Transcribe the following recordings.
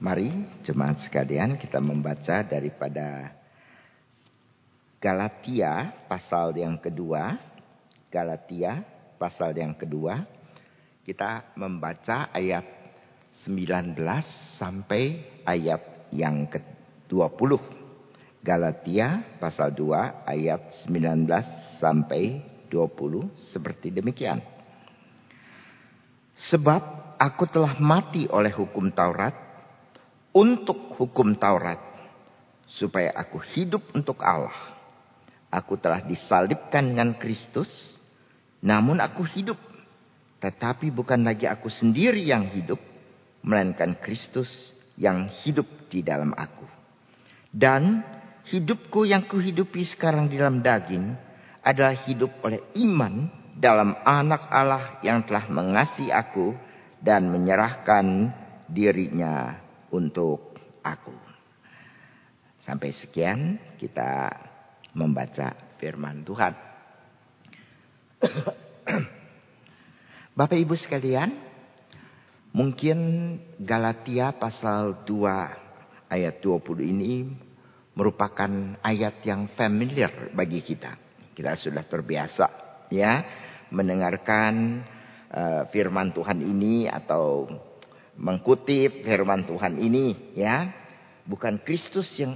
Mari jemaat sekalian kita membaca daripada Galatia pasal yang kedua. Galatia pasal yang kedua. Kita membaca ayat 19 sampai ayat yang ke-20. Galatia pasal 2 ayat 19 sampai 20 seperti demikian. Sebab aku telah mati oleh hukum Taurat untuk hukum Taurat supaya aku hidup untuk Allah. Aku telah disalibkan dengan Kristus, namun aku hidup. Tetapi bukan lagi aku sendiri yang hidup, melainkan Kristus yang hidup di dalam aku. Dan hidupku yang kuhidupi sekarang di dalam daging adalah hidup oleh iman dalam anak Allah yang telah mengasihi aku dan menyerahkan dirinya untuk aku. Sampai sekian kita membaca firman Tuhan. Bapak Ibu sekalian, mungkin Galatia pasal 2 ayat 20 ini merupakan ayat yang familiar bagi kita. Kita sudah terbiasa ya mendengarkan uh, firman Tuhan ini atau mengkutip firman Tuhan ini ya. Bukan Kristus yang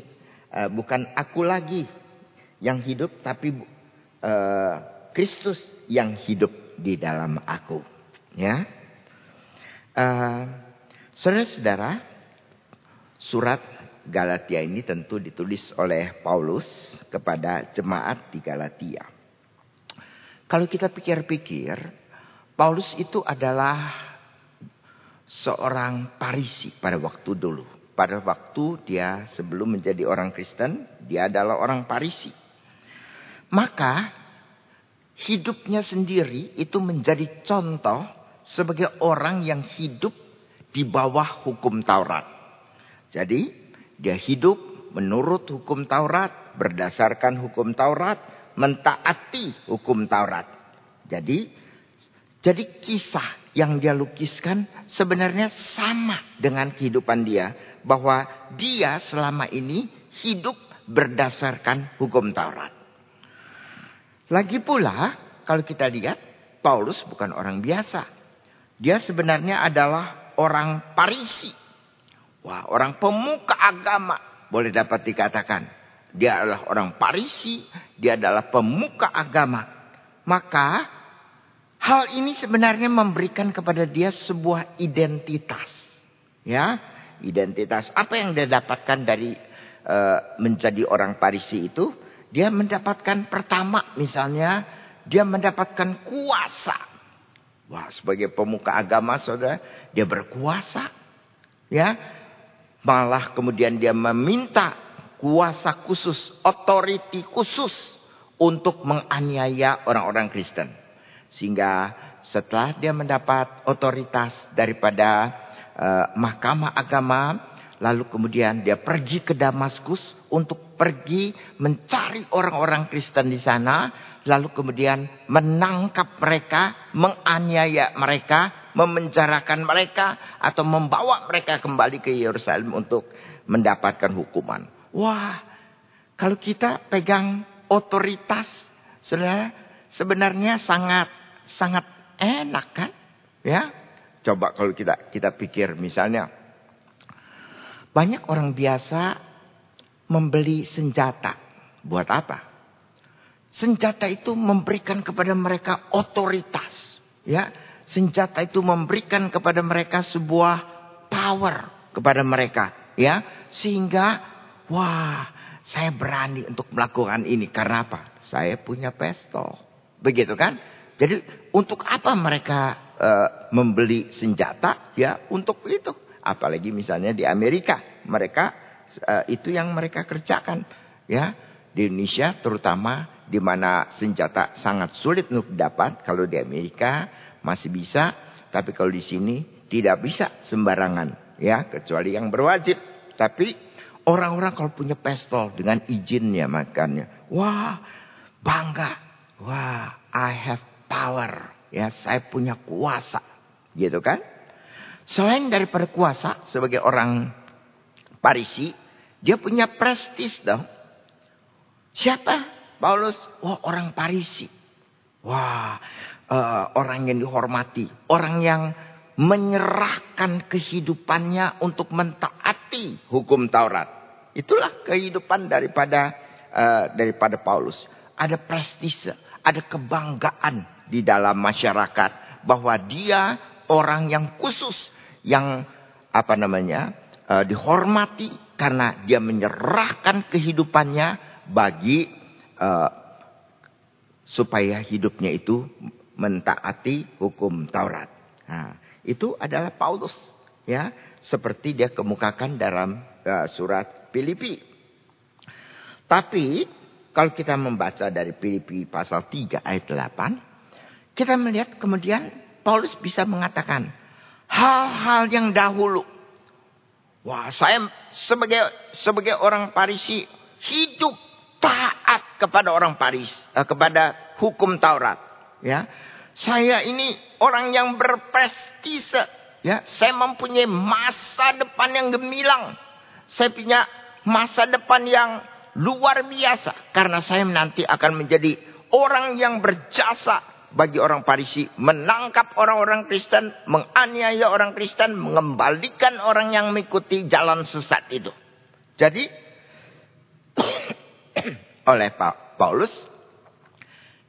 uh, bukan aku lagi yang hidup tapi uh, Kristus yang hidup di dalam aku ya. Uh, saudara-saudara surat Galatia ini tentu ditulis oleh Paulus kepada jemaat di Galatia. Kalau kita pikir-pikir Paulus itu adalah seorang Parisi pada waktu dulu. Pada waktu dia sebelum menjadi orang Kristen, dia adalah orang Parisi. Maka hidupnya sendiri itu menjadi contoh sebagai orang yang hidup di bawah hukum Taurat. Jadi dia hidup menurut hukum Taurat, berdasarkan hukum Taurat, mentaati hukum Taurat. Jadi jadi kisah yang dia lukiskan sebenarnya sama dengan kehidupan dia. Bahwa dia selama ini hidup berdasarkan hukum Taurat. Lagi pula kalau kita lihat Paulus bukan orang biasa. Dia sebenarnya adalah orang Parisi. Wah, orang pemuka agama boleh dapat dikatakan. Dia adalah orang Parisi, dia adalah pemuka agama. Maka Hal ini sebenarnya memberikan kepada dia sebuah identitas. Ya, identitas apa yang dia dapatkan dari uh, menjadi orang Parisi itu? Dia mendapatkan pertama misalnya dia mendapatkan kuasa. Wah, sebagai pemuka agama Saudara, dia berkuasa. Ya. Malah kemudian dia meminta kuasa khusus, otoriti khusus untuk menganiaya orang-orang Kristen. Sehingga setelah dia mendapat otoritas daripada uh, mahkamah agama, lalu kemudian dia pergi ke Damaskus untuk pergi mencari orang-orang Kristen di sana, lalu kemudian menangkap mereka, menganiaya mereka, memenjarakan mereka atau membawa mereka kembali ke Yerusalem untuk mendapatkan hukuman. Wah, kalau kita pegang otoritas, saudara, sebenarnya sangat sangat enak kan? Ya. Coba kalau kita kita pikir misalnya banyak orang biasa membeli senjata. Buat apa? Senjata itu memberikan kepada mereka otoritas, ya. Senjata itu memberikan kepada mereka sebuah power kepada mereka, ya. Sehingga wah, saya berani untuk melakukan ini karena apa? Saya punya pistol. Begitu kan? Jadi untuk apa mereka uh, membeli senjata? Ya untuk itu. Apalagi misalnya di Amerika, mereka uh, itu yang mereka kerjakan. Ya di Indonesia terutama di mana senjata sangat sulit untuk dapat. Kalau di Amerika masih bisa, tapi kalau di sini tidak bisa sembarangan. Ya kecuali yang berwajib. Tapi orang-orang kalau punya pistol dengan izinnya makannya, wah bangga. Wah, I have power. Ya, saya punya kuasa. Gitu kan? Selain daripada kuasa sebagai orang Parisi, dia punya prestis dong. Siapa? Paulus, wah orang Parisi. Wah, uh, orang yang dihormati, orang yang menyerahkan kehidupannya untuk mentaati hukum Taurat. Itulah kehidupan daripada uh, daripada Paulus. Ada prestise, ada kebanggaan di dalam masyarakat bahwa dia orang yang khusus yang apa namanya uh, dihormati karena dia menyerahkan kehidupannya bagi uh, supaya hidupnya itu mentaati hukum Taurat. Nah, itu adalah Paulus ya seperti dia kemukakan dalam uh, surat Filipi. Tapi kalau kita membaca dari Filipi pasal 3 ayat 8, kita melihat kemudian Paulus bisa mengatakan hal-hal yang dahulu. Wah, saya sebagai sebagai orang Parisi hidup taat kepada orang Paris, uh, kepada hukum Taurat, ya. Saya ini orang yang berprestise. Ya, saya mempunyai masa depan yang gemilang. Saya punya masa depan yang luar biasa. Karena saya nanti akan menjadi orang yang berjasa bagi orang Parisi. Menangkap orang-orang Kristen, menganiaya orang Kristen, mengembalikan orang yang mengikuti jalan sesat itu. Jadi, oleh Paulus,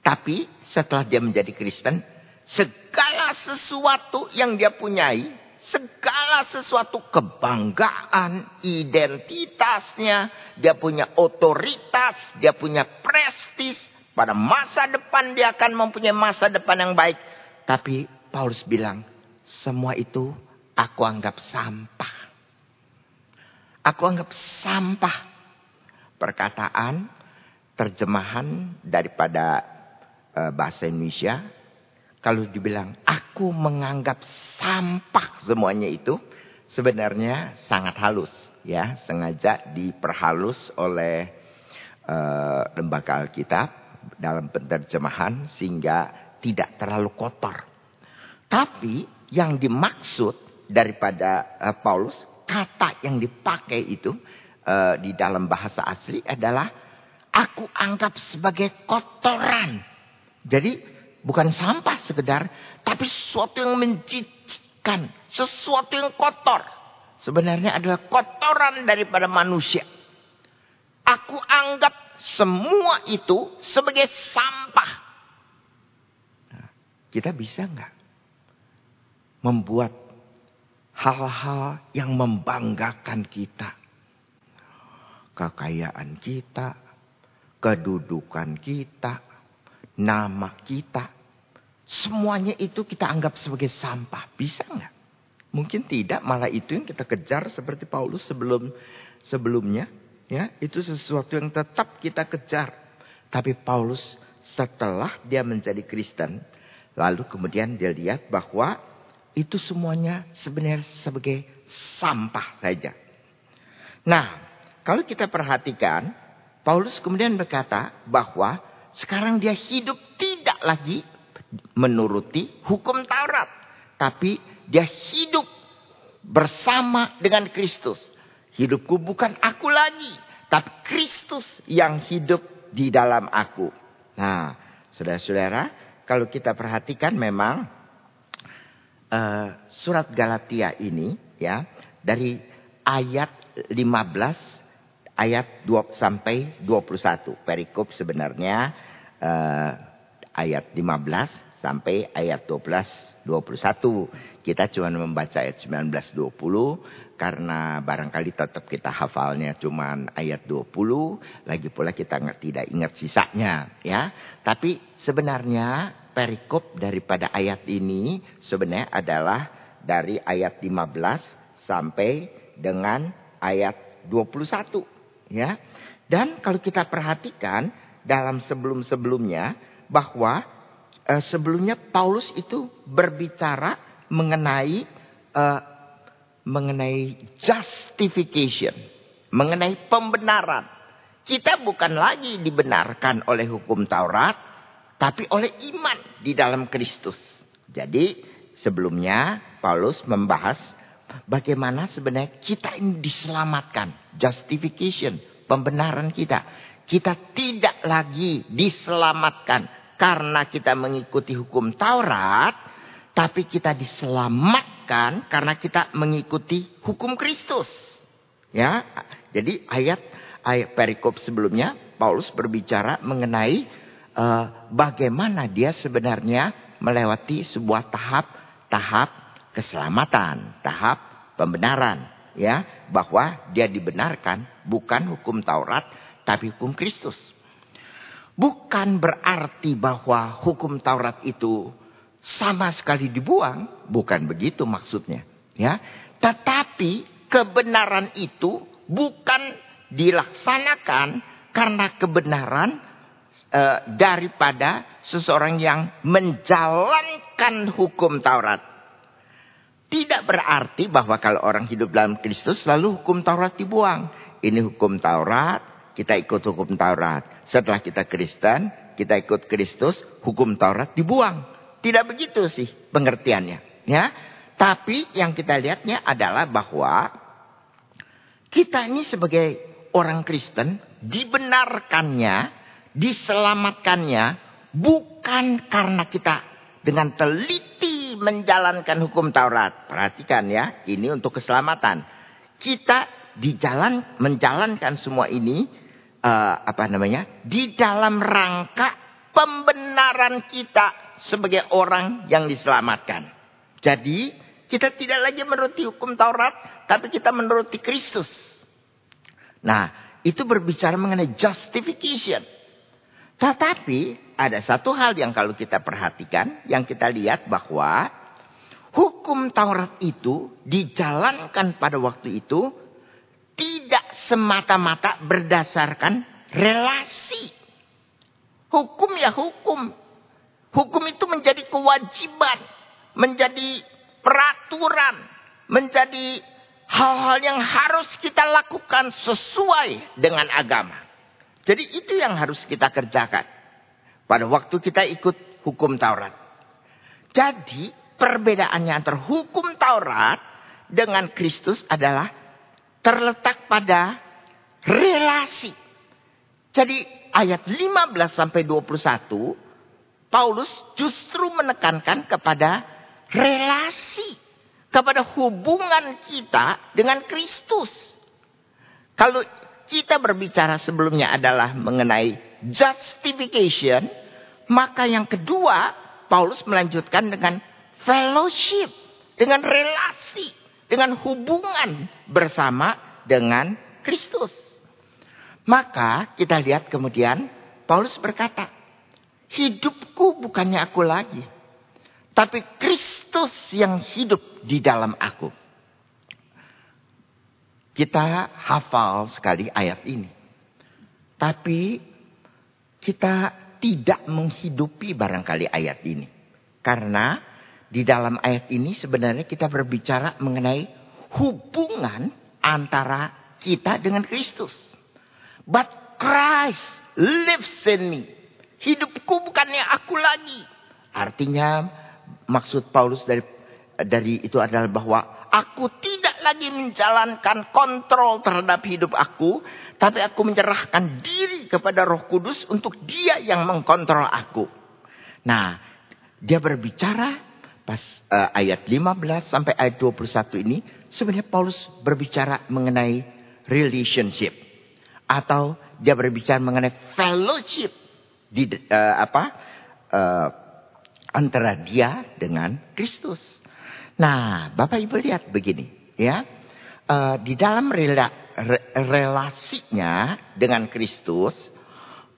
tapi setelah dia menjadi Kristen, segala sesuatu yang dia punyai, segala sesuatu kebanggaan, identitasnya, dia punya otoritas, dia punya prestis, pada masa depan dia akan mempunyai masa depan yang baik. Tapi Paulus bilang, semua itu aku anggap sampah. Aku anggap sampah. Perkataan, terjemahan daripada uh, bahasa Indonesia, kalau dibilang aku menganggap sampah semuanya itu, sebenarnya sangat halus, ya, sengaja diperhalus oleh uh, lembaga Alkitab dalam penerjemahan sehingga tidak terlalu kotor. Tapi yang dimaksud daripada uh, Paulus, kata yang dipakai itu uh, di dalam bahasa asli adalah aku anggap sebagai kotoran jadi bukan sampah sekedar, tapi sesuatu yang mencicikan, sesuatu yang kotor. Sebenarnya adalah kotoran daripada manusia. Aku anggap semua itu sebagai sampah. Nah, kita bisa nggak membuat hal-hal yang membanggakan kita? Kekayaan kita, kedudukan kita, nama kita. Semuanya itu kita anggap sebagai sampah. Bisa nggak? Mungkin tidak, malah itu yang kita kejar seperti Paulus sebelum sebelumnya. Ya, itu sesuatu yang tetap kita kejar. Tapi Paulus setelah dia menjadi Kristen, lalu kemudian dia lihat bahwa itu semuanya sebenarnya sebagai sampah saja. Nah, kalau kita perhatikan, Paulus kemudian berkata bahwa sekarang dia hidup tidak lagi menuruti hukum Taurat. Tapi dia hidup bersama dengan Kristus. Hidupku bukan aku lagi. Tapi Kristus yang hidup di dalam aku. Nah, saudara-saudara, kalau kita perhatikan memang uh, surat Galatia ini ya dari ayat 15 ayat 2 sampai 21. Perikop sebenarnya uh, ayat 15 sampai ayat 12 21. Kita cuma membaca ayat 19 20 karena barangkali tetap kita hafalnya cuma ayat 20, lagi pula kita tidak ingat sisanya ya. Tapi sebenarnya perikop daripada ayat ini sebenarnya adalah dari ayat 15 sampai dengan ayat 21 ya. Dan kalau kita perhatikan dalam sebelum-sebelumnya bahwa uh, sebelumnya Paulus itu berbicara mengenai uh, mengenai justification, mengenai pembenaran. Kita bukan lagi dibenarkan oleh hukum Taurat, tapi oleh iman di dalam Kristus. Jadi sebelumnya Paulus membahas bagaimana sebenarnya kita ini diselamatkan. Justification, pembenaran kita. Kita tidak lagi diselamatkan karena kita mengikuti hukum Taurat, tapi kita diselamatkan karena kita mengikuti hukum Kristus. Ya, jadi ayat ayat perikop sebelumnya Paulus berbicara mengenai uh, bagaimana dia sebenarnya melewati sebuah tahap-tahap keselamatan, tahap pembenaran, ya, bahwa dia dibenarkan bukan hukum Taurat tapi hukum Kristus. Bukan berarti bahwa hukum Taurat itu sama sekali dibuang, bukan begitu maksudnya, ya. Tetapi kebenaran itu bukan dilaksanakan karena kebenaran e, daripada seseorang yang menjalankan hukum Taurat. Tidak berarti bahwa kalau orang hidup dalam Kristus lalu hukum Taurat dibuang. Ini hukum Taurat, kita ikut hukum Taurat. Setelah kita Kristen, kita ikut Kristus, hukum Taurat dibuang. Tidak begitu sih pengertiannya, ya. Tapi yang kita lihatnya adalah bahwa kita ini sebagai orang Kristen dibenarkannya, diselamatkannya bukan karena kita dengan teliti menjalankan hukum Taurat. Perhatikan ya, ini untuk keselamatan. Kita di jalan menjalankan semua ini uh, apa namanya? Di dalam rangka pembenaran kita sebagai orang yang diselamatkan. Jadi, kita tidak lagi menuruti hukum Taurat, tapi kita menuruti Kristus. Nah, itu berbicara mengenai justification. Tetapi ada satu hal yang kalau kita perhatikan, yang kita lihat bahwa hukum Taurat itu dijalankan pada waktu itu tidak semata-mata berdasarkan relasi. Hukum ya hukum. Hukum itu menjadi kewajiban, menjadi peraturan, menjadi hal-hal yang harus kita lakukan sesuai dengan agama. Jadi itu yang harus kita kerjakan pada waktu kita ikut hukum Taurat. Jadi perbedaannya antara hukum Taurat dengan Kristus adalah terletak pada relasi. Jadi ayat 15 sampai 21 Paulus justru menekankan kepada relasi, kepada hubungan kita dengan Kristus. Kalau kita berbicara sebelumnya adalah mengenai justification, maka yang kedua Paulus melanjutkan dengan fellowship, dengan relasi dengan hubungan bersama dengan Kristus. Maka kita lihat kemudian Paulus berkata, hidupku bukannya aku lagi, tapi Kristus yang hidup di dalam aku. Kita hafal sekali ayat ini. Tapi kita tidak menghidupi barangkali ayat ini. Karena di dalam ayat ini sebenarnya kita berbicara mengenai hubungan antara kita dengan Kristus. But Christ lives in me. Hidupku bukannya aku lagi. Artinya maksud Paulus dari dari itu adalah bahwa aku tidak lagi menjalankan kontrol terhadap hidup aku, tapi aku menyerahkan diri kepada Roh Kudus untuk Dia yang mengkontrol aku. Nah, dia berbicara pas uh, ayat 15 sampai ayat 21 ini sebenarnya Paulus berbicara mengenai relationship atau dia berbicara mengenai fellowship di uh, apa uh, antara dia dengan Kristus. Nah, Bapak Ibu lihat begini, ya. Uh, di dalam rela, re, relasinya dengan Kristus,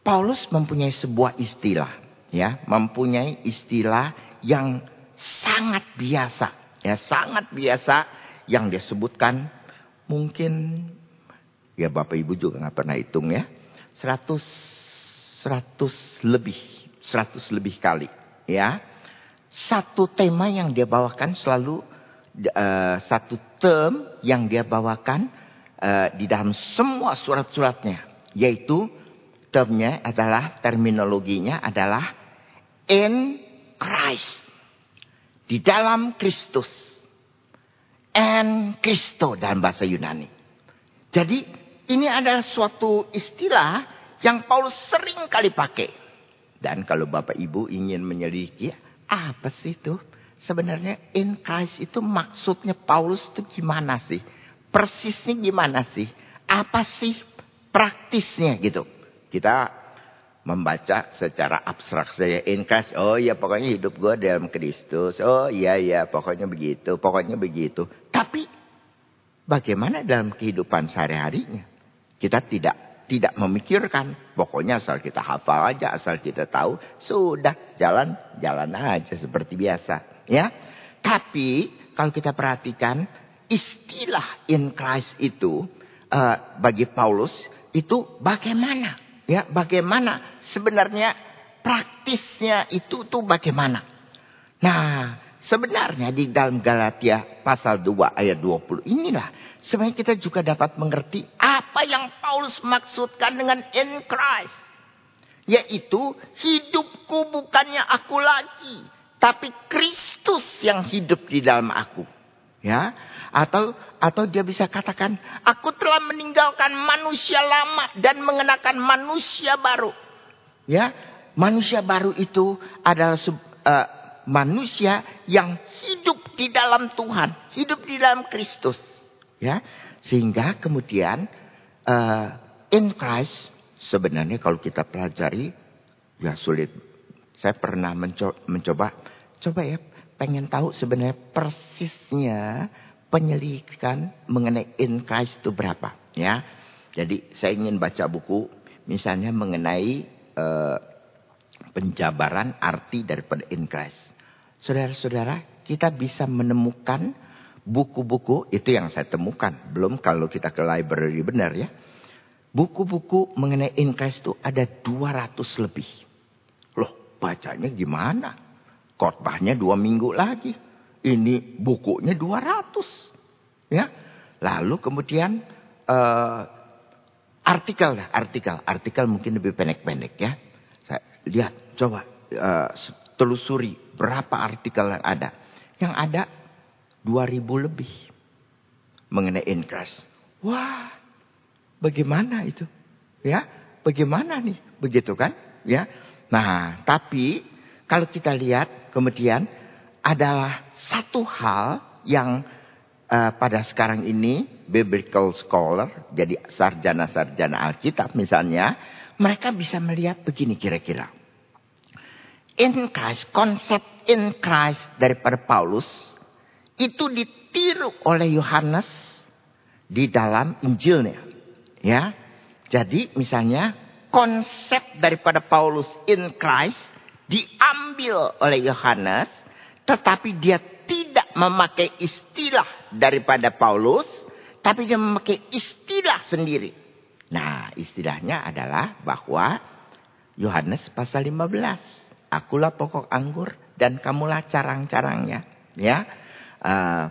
Paulus mempunyai sebuah istilah, ya, mempunyai istilah yang sangat biasa. Ya, sangat biasa yang dia sebutkan mungkin ya Bapak Ibu juga nggak pernah hitung ya. 100 100 lebih, 100 lebih kali, ya. Satu tema yang dia bawakan selalu uh, satu term yang dia bawakan uh, di dalam semua surat-suratnya, yaitu termnya adalah terminologinya adalah in Christ. Di dalam Kristus. en Christo dalam bahasa Yunani. Jadi ini adalah suatu istilah yang Paulus sering kali pakai. Dan kalau Bapak Ibu ingin menyelidiki, apa sih itu? Sebenarnya in Christ itu maksudnya Paulus itu gimana sih? Persisnya gimana sih? Apa sih praktisnya gitu? Kita membaca secara abstrak saja in Christ. Oh iya pokoknya hidup gue dalam Kristus. Oh iya iya pokoknya begitu. Pokoknya begitu. Tapi bagaimana dalam kehidupan sehari-harinya? Kita tidak tidak memikirkan. Pokoknya asal kita hafal aja, asal kita tahu. Sudah jalan, jalan aja seperti biasa. Ya, Tapi kalau kita perhatikan istilah in Christ itu uh, bagi Paulus itu bagaimana? Ya, bagaimana sebenarnya praktisnya itu tuh bagaimana? Nah, sebenarnya di dalam Galatia pasal 2 ayat 20 inilah sebenarnya kita juga dapat mengerti apa yang Paulus maksudkan dengan in Christ. Yaitu hidupku bukannya aku lagi, tapi Kristus yang hidup di dalam aku. Ya, atau atau dia bisa katakan, aku telah meninggalkan manusia lama dan mengenakan manusia baru. Ya, manusia baru itu adalah uh, manusia yang hidup di dalam Tuhan, hidup di dalam Kristus. Ya, sehingga kemudian uh, in Christ sebenarnya kalau kita pelajari ya sulit. Saya pernah mencoba, mencoba coba ya pengen tahu sebenarnya persisnya penyelidikan mengenai in Christ itu berapa ya. Jadi saya ingin baca buku misalnya mengenai uh, penjabaran arti daripada in Christ. Saudara-saudara, kita bisa menemukan buku-buku itu yang saya temukan. Belum kalau kita ke library benar ya. Buku-buku mengenai in Christ itu ada 200 lebih. Loh, bacanya gimana? Khotbahnya dua minggu lagi. Ini bukunya 200. Ya. Lalu kemudian uh, artikel lah, artikel. Artikel mungkin lebih pendek-pendek ya. Saya lihat, coba uh, telusuri berapa artikel yang ada. Yang ada 2000 lebih mengenai increase. Wah, bagaimana itu? Ya, bagaimana nih? Begitu kan? Ya. Nah, tapi kalau kita lihat kemudian adalah satu hal yang uh, pada sekarang ini biblical scholar, jadi sarjana-sarjana Alkitab misalnya, mereka bisa melihat begini kira-kira. In Christ, konsep in Christ daripada Paulus itu ditiru oleh Yohanes di dalam Injilnya. Ya. Jadi misalnya konsep daripada Paulus in Christ diambil oleh Yohanes tetapi dia tidak memakai istilah daripada Paulus, tapi dia memakai istilah sendiri. Nah, istilahnya adalah bahwa Yohanes pasal 15. Akulah pokok anggur dan kamulah carang-carangnya. Ya, uh,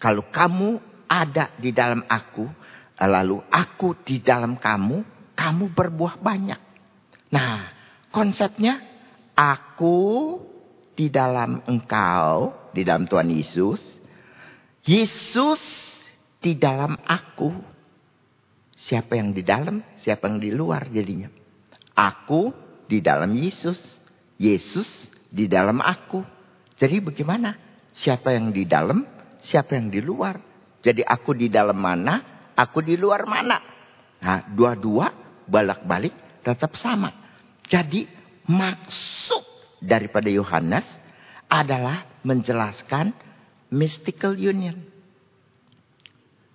kalau kamu ada di dalam aku, lalu aku di dalam kamu, kamu berbuah banyak. Nah, konsepnya aku di dalam engkau, di dalam Tuhan Yesus. Yesus di dalam aku. Siapa yang di dalam, siapa yang di luar jadinya. Aku di dalam Yesus. Yesus di dalam aku. Jadi bagaimana? Siapa yang di dalam, siapa yang di luar. Jadi aku di dalam mana, aku di luar mana. Nah, dua-dua balak-balik tetap sama. Jadi maksud daripada Yohanes adalah menjelaskan mystical union.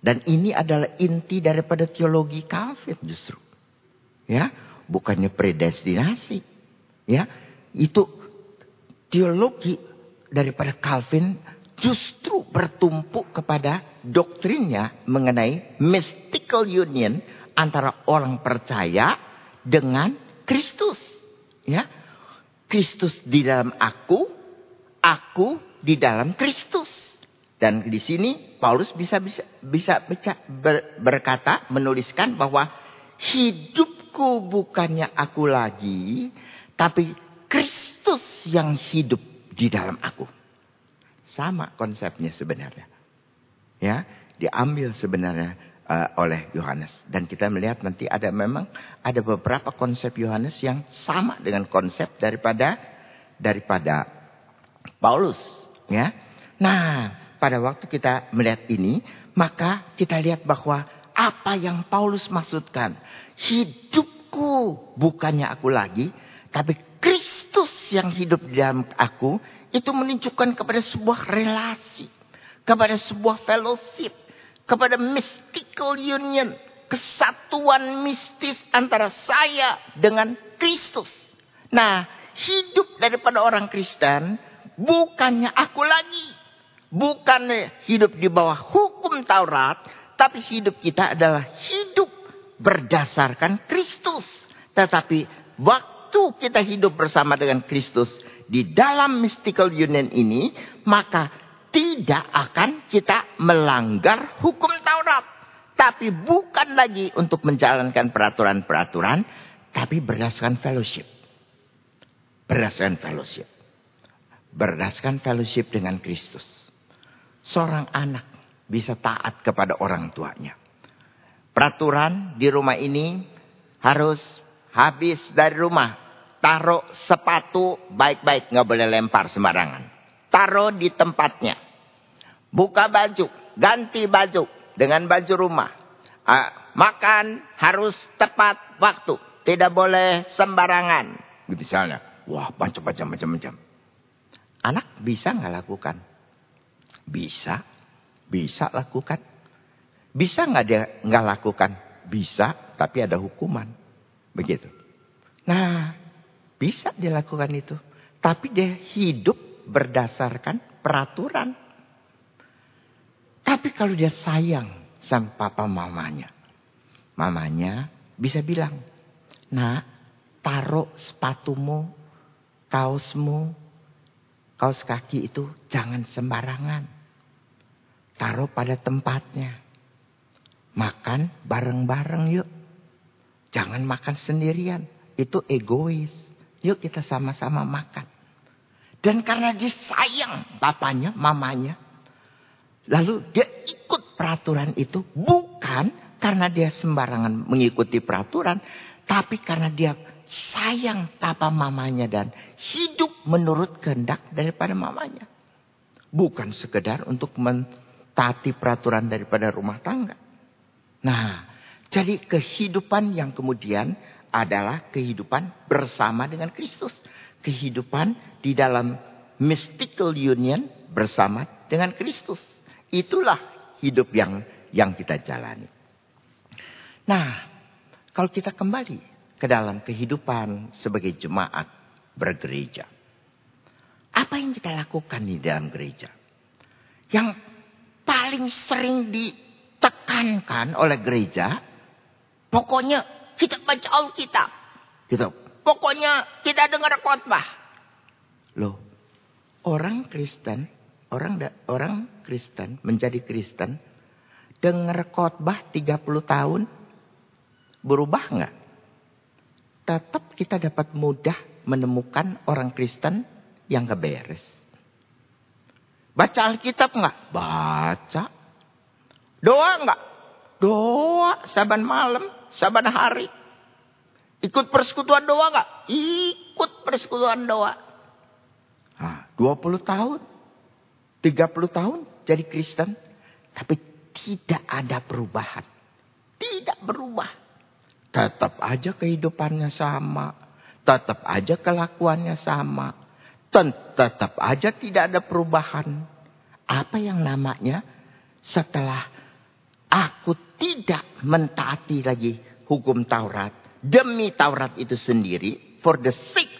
Dan ini adalah inti daripada teologi Calvin justru. Ya, bukannya predestinasi. Ya, itu teologi daripada Calvin justru bertumpu kepada doktrinnya mengenai mystical union antara orang percaya dengan Kristus. Ya, Kristus di dalam aku, aku di dalam Kristus. Dan di sini Paulus bisa bisa bisa ber, berkata menuliskan bahwa hidupku bukannya aku lagi, tapi Kristus yang hidup di dalam aku. Sama konsepnya sebenarnya. ya diambil sebenarnya uh, oleh Yohanes. Dan kita melihat nanti ada memang ada beberapa konsep Yohanes yang sama dengan konsep daripada daripada Paulus ya. Nah pada waktu kita melihat ini maka kita lihat bahwa apa yang Paulus maksudkan hidupku bukannya aku lagi tapi Kristus yang hidup di dalam aku itu menunjukkan kepada sebuah relasi kepada sebuah fellowship kepada mystical union, kesatuan mistis antara saya dengan Kristus. Nah, hidup daripada orang Kristen bukannya aku lagi. Bukannya hidup di bawah hukum Taurat, tapi hidup kita adalah hidup berdasarkan Kristus. Tetapi waktu kita hidup bersama dengan Kristus di dalam mystical union ini, maka tidak akan kita melanggar hukum Taurat. Tapi bukan lagi untuk menjalankan peraturan-peraturan. Tapi berdasarkan fellowship. Berdasarkan fellowship. Berdasarkan fellowship dengan Kristus. Seorang anak bisa taat kepada orang tuanya. Peraturan di rumah ini harus habis dari rumah. Taruh sepatu baik-baik. Nggak boleh lempar sembarangan taruh di tempatnya. Buka baju, ganti baju dengan baju rumah. Uh, makan harus tepat waktu, tidak boleh sembarangan. Misalnya, wah macam-macam macam-macam. Anak bisa nggak lakukan? Bisa, bisa lakukan. Bisa nggak dia nggak lakukan? Bisa, tapi ada hukuman. Begitu. Nah, bisa dilakukan itu. Tapi dia hidup berdasarkan peraturan. Tapi kalau dia sayang sama papa mamanya. Mamanya bisa bilang, nak taruh sepatumu, kaosmu, kaos kaki itu jangan sembarangan. Taruh pada tempatnya. Makan bareng-bareng yuk. Jangan makan sendirian. Itu egois. Yuk kita sama-sama makan. Dan karena dia sayang bapaknya, mamanya. Lalu dia ikut peraturan itu. Bukan karena dia sembarangan mengikuti peraturan. Tapi karena dia sayang papa mamanya dan hidup menurut kehendak daripada mamanya. Bukan sekedar untuk mentaati peraturan daripada rumah tangga. Nah, jadi kehidupan yang kemudian adalah kehidupan bersama dengan Kristus kehidupan di dalam mystical union bersama dengan Kristus. Itulah hidup yang yang kita jalani. Nah, kalau kita kembali ke dalam kehidupan sebagai jemaat bergereja. Apa yang kita lakukan di dalam gereja? Yang paling sering ditekankan oleh gereja, pokoknya kita baca Alkitab. Gitu. Pokoknya kita dengar khotbah. Loh, orang Kristen, orang orang Kristen menjadi Kristen dengar khotbah 30 tahun berubah nggak? Tetap kita dapat mudah menemukan orang Kristen yang keberes. Baca Alkitab nggak? Baca. Doa nggak? Doa saban malam, saban hari. Ikut persekutuan doa gak? Ikut persekutuan doa. Nah, 20 tahun. 30 tahun jadi Kristen. Tapi tidak ada perubahan. Tidak berubah. Tetap aja kehidupannya sama. Tetap aja kelakuannya sama. Tetap aja tidak ada perubahan. Apa yang namanya setelah aku tidak mentaati lagi hukum Taurat demi Taurat itu sendiri, for the sake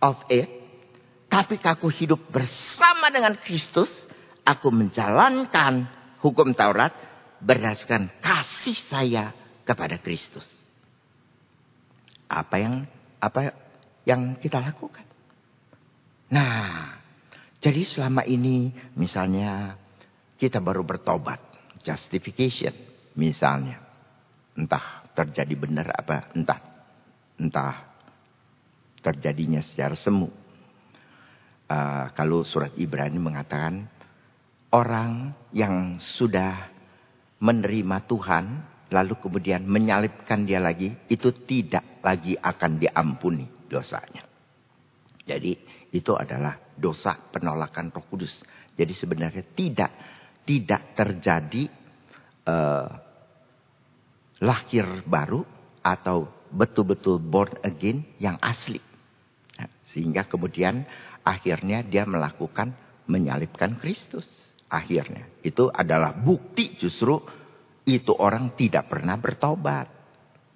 of it, tapi aku hidup bersama dengan Kristus, aku menjalankan hukum Taurat berdasarkan kasih saya kepada Kristus. Apa yang apa yang kita lakukan? Nah, jadi selama ini misalnya kita baru bertobat, justification misalnya. Entah terjadi benar apa entah entah terjadinya secara semu. Uh, kalau surat Ibrani mengatakan orang yang sudah menerima Tuhan, lalu kemudian menyalibkan dia lagi, itu tidak lagi akan diampuni dosanya. Jadi itu adalah dosa penolakan Roh Kudus. Jadi sebenarnya tidak tidak terjadi uh, lahir baru atau betul-betul born again yang asli. Nah, sehingga kemudian akhirnya dia melakukan menyalibkan Kristus. Akhirnya itu adalah bukti justru itu orang tidak pernah bertobat.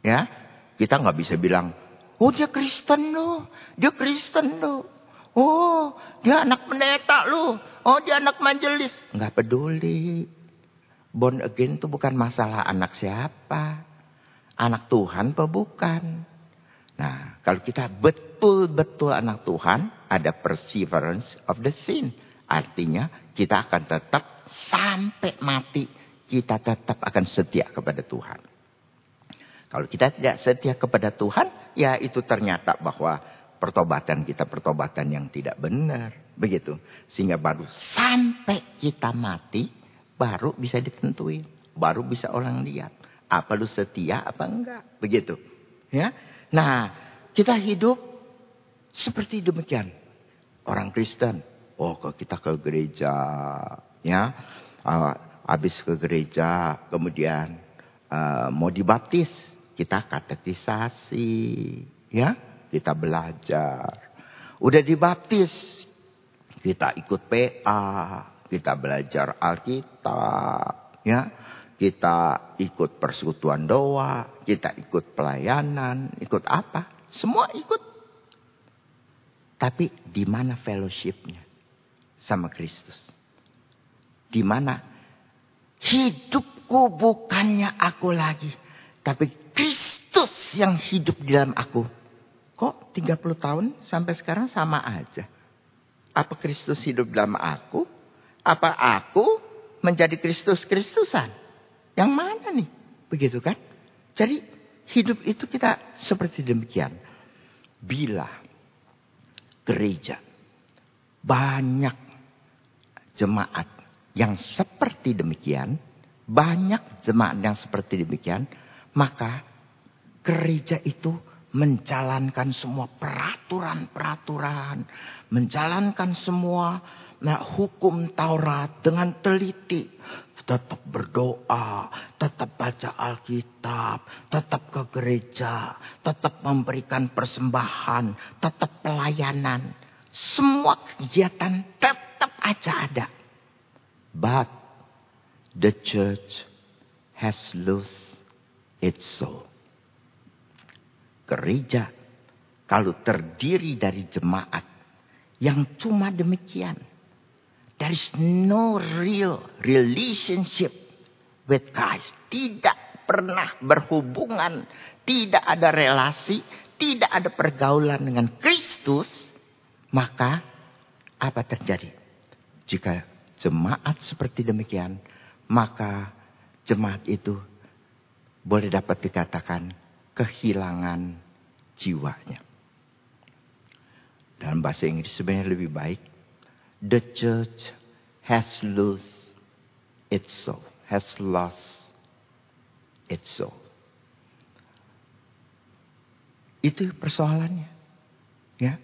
Ya, kita nggak bisa bilang, oh dia Kristen loh, dia Kristen loh. Oh, dia anak pendeta loh. Oh, dia anak majelis. Nggak peduli. Born again itu bukan masalah anak siapa. Anak Tuhan apa bukan. Nah, kalau kita betul-betul anak Tuhan, ada perseverance of the sin. Artinya kita akan tetap sampai mati. Kita tetap akan setia kepada Tuhan. Kalau kita tidak setia kepada Tuhan, ya itu ternyata bahwa pertobatan kita pertobatan yang tidak benar. Begitu. Sehingga baru sampai kita mati, baru bisa ditentuin. Baru bisa orang lihat. Apa lu setia apa enggak. Begitu. Ya. Nah, kita hidup seperti demikian. Orang Kristen Oh, kalau kita ke gereja, ya, uh, habis ke gereja, kemudian uh, mau dibaptis, kita katekisasi, ya, kita belajar. Udah dibaptis, kita ikut PA, kita belajar Alkitab, ya, kita ikut persekutuan doa, kita ikut pelayanan, ikut apa? Semua ikut. Tapi di mana fellowshipnya? sama Kristus. Di mana hidupku bukannya aku lagi, tapi Kristus yang hidup di dalam aku. Kok 30 tahun sampai sekarang sama aja? Apa Kristus hidup dalam aku? Apa aku menjadi Kristus-Kristusan? Yang mana nih? Begitu kan? Jadi hidup itu kita seperti demikian. Bila gereja banyak jemaat yang seperti demikian, banyak jemaat yang seperti demikian, maka gereja itu menjalankan semua peraturan-peraturan, menjalankan semua nah, hukum Taurat dengan teliti, tetap berdoa, tetap baca Alkitab, tetap ke gereja, tetap memberikan persembahan, tetap pelayanan. Semua kegiatan tetap aja ada. But the church has lost its soul. Gereja kalau terdiri dari jemaat yang cuma demikian. There is no real relationship with Christ. Tidak pernah berhubungan. Tidak ada relasi. Tidak ada pergaulan dengan Kristus maka apa terjadi? Jika jemaat seperti demikian, maka jemaat itu boleh dapat dikatakan kehilangan jiwanya. Dalam bahasa Inggris sebenarnya lebih baik. The church has lost its soul. Has lost its soul. Itu persoalannya. Ya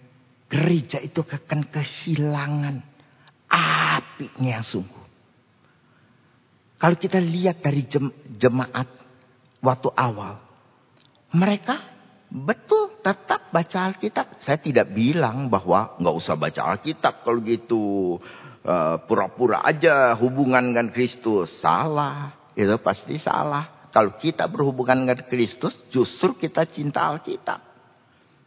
gereja itu akan kehilangan apinya yang sungguh. Kalau kita lihat dari jemaat waktu awal, mereka betul tetap baca Alkitab. Saya tidak bilang bahwa nggak usah baca Alkitab kalau gitu eh, pura-pura aja hubungan dengan Kristus. Salah, itu pasti salah. Kalau kita berhubungan dengan Kristus, justru kita cinta Alkitab.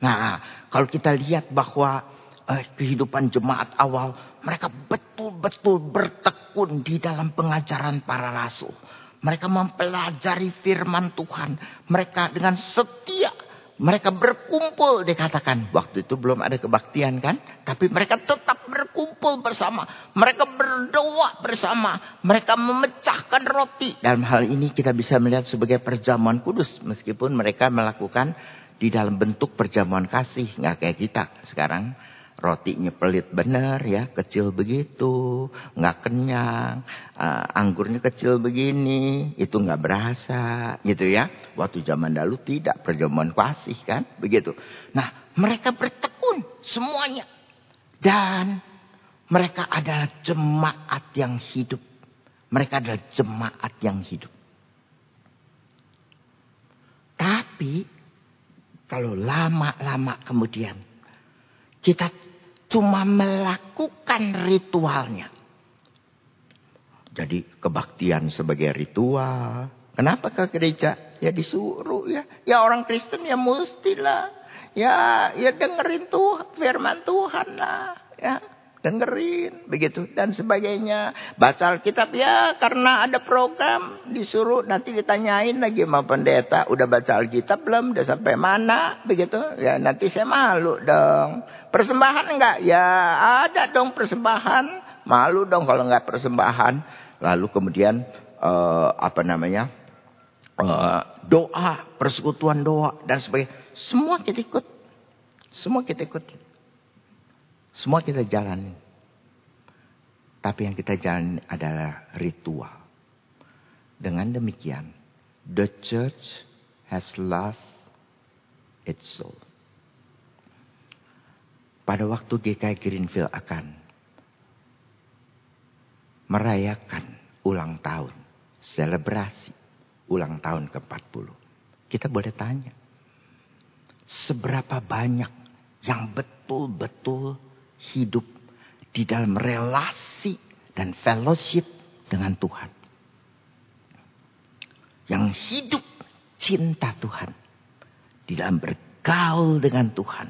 Nah, kalau kita lihat bahwa eh, kehidupan jemaat awal, mereka betul-betul bertekun di dalam pengajaran para rasul. Mereka mempelajari firman Tuhan. Mereka dengan setia. Mereka berkumpul dikatakan. Waktu itu belum ada kebaktian kan. Tapi mereka tetap berkumpul bersama. Mereka berdoa bersama. Mereka memecahkan roti. Dalam hal ini kita bisa melihat sebagai perjamuan kudus. Meskipun mereka melakukan di dalam bentuk perjamuan kasih. Nggak kayak kita sekarang. Rotinya pelit benar ya, kecil begitu, nggak kenyang, uh, anggurnya kecil begini, itu nggak berasa, gitu ya. Waktu zaman dulu tidak perjamuan kasih kan, begitu. Nah, mereka bertekun semuanya dan mereka adalah jemaat yang hidup. Mereka adalah jemaat yang hidup. Tapi kalau lama-lama kemudian kita cuma melakukan ritualnya. Jadi kebaktian sebagai ritual. Kenapa ke gereja? Ya disuruh ya. Ya orang Kristen ya mestilah. Ya ya dengerin tuh firman Tuhan lah. Ya dengerin begitu. Dan sebagainya. Baca Alkitab ya karena ada program. Disuruh nanti ditanyain lagi sama pendeta. Udah baca Alkitab belum? Udah sampai mana? Begitu. Ya nanti saya malu dong. Persembahan enggak? Ya ada dong persembahan. Malu dong kalau enggak persembahan. Lalu kemudian uh, apa namanya uh, doa persekutuan doa dan sebagainya. Semua kita ikut. Semua kita ikut semua kita jalani. Tapi yang kita jalani adalah ritual. Dengan demikian, the church has lost its soul. Pada waktu GKI Greenfield akan merayakan ulang tahun, selebrasi ulang tahun ke-40. Kita boleh tanya, seberapa banyak yang betul-betul hidup di dalam relasi dan fellowship dengan Tuhan. Yang hidup cinta Tuhan. Di dalam bergaul dengan Tuhan.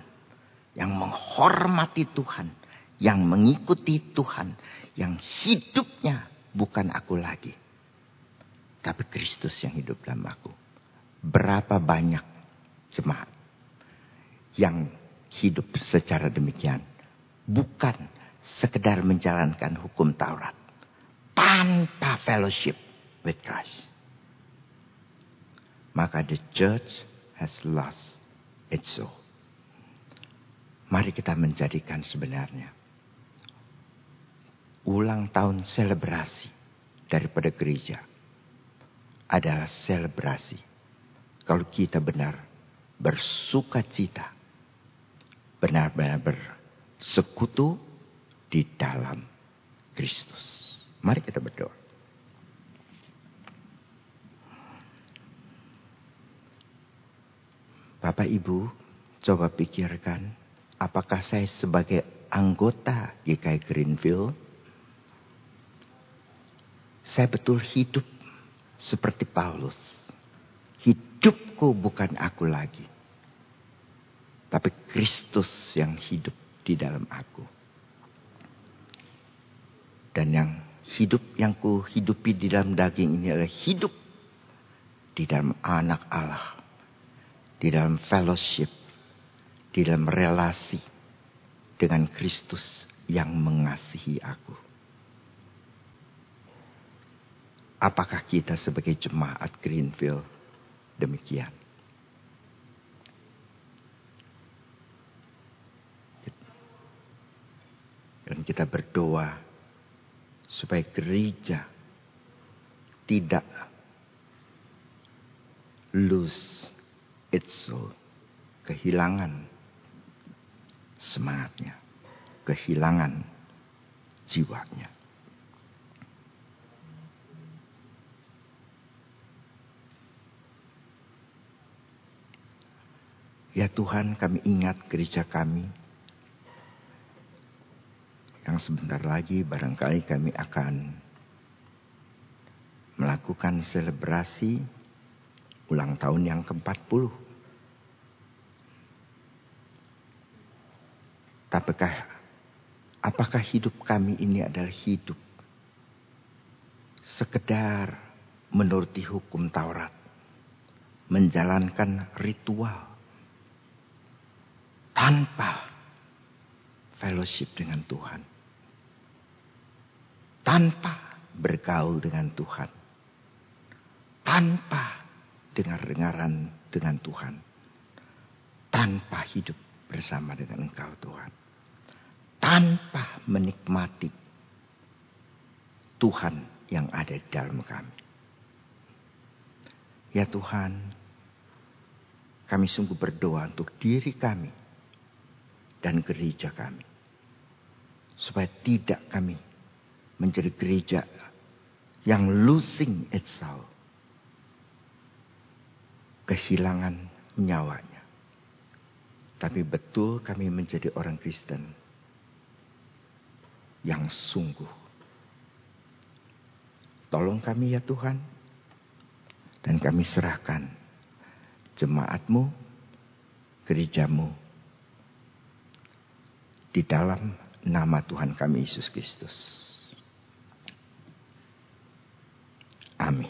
Yang menghormati Tuhan. Yang mengikuti Tuhan. Yang hidupnya bukan aku lagi. Tapi Kristus yang hidup dalam aku. Berapa banyak jemaat yang hidup secara demikian bukan sekedar menjalankan hukum Taurat tanpa fellowship with Christ. Maka the church has lost its soul. Mari kita menjadikan sebenarnya ulang tahun selebrasi daripada gereja adalah selebrasi kalau kita benar bersuka cita benar-benar sekutu di dalam Kristus. Mari kita berdoa. Bapak Ibu, coba pikirkan apakah saya sebagai anggota GKI Greenfield saya betul hidup seperti Paulus. Hidupku bukan aku lagi. Tapi Kristus yang hidup di dalam aku. Dan yang hidup yang ku hidupi di dalam daging ini adalah hidup di dalam anak Allah. Di dalam fellowship. Di dalam relasi dengan Kristus yang mengasihi aku. Apakah kita sebagai jemaat Greenfield demikian? Dan kita berdoa supaya gereja tidak lose its soul. Kehilangan semangatnya. Kehilangan jiwanya. Ya Tuhan kami ingat gereja kami yang sebentar lagi barangkali kami akan melakukan selebrasi ulang tahun yang ke-40. Tapakah apakah hidup kami ini adalah hidup sekedar menuruti hukum Taurat, menjalankan ritual tanpa fellowship dengan Tuhan tanpa bergaul dengan Tuhan. Tanpa dengar-dengaran dengan Tuhan. Tanpa hidup bersama dengan Engkau Tuhan. tanpa menikmati Tuhan yang ada di dalam kami. Ya Tuhan, kami sungguh berdoa untuk diri kami dan gereja kami. Supaya tidak kami menjadi gereja yang losing itself. Kehilangan nyawanya. Tapi betul kami menjadi orang Kristen yang sungguh. Tolong kami ya Tuhan. Dan kami serahkan jemaatmu, gerejamu, di dalam nama Tuhan kami Yesus Kristus. Amin.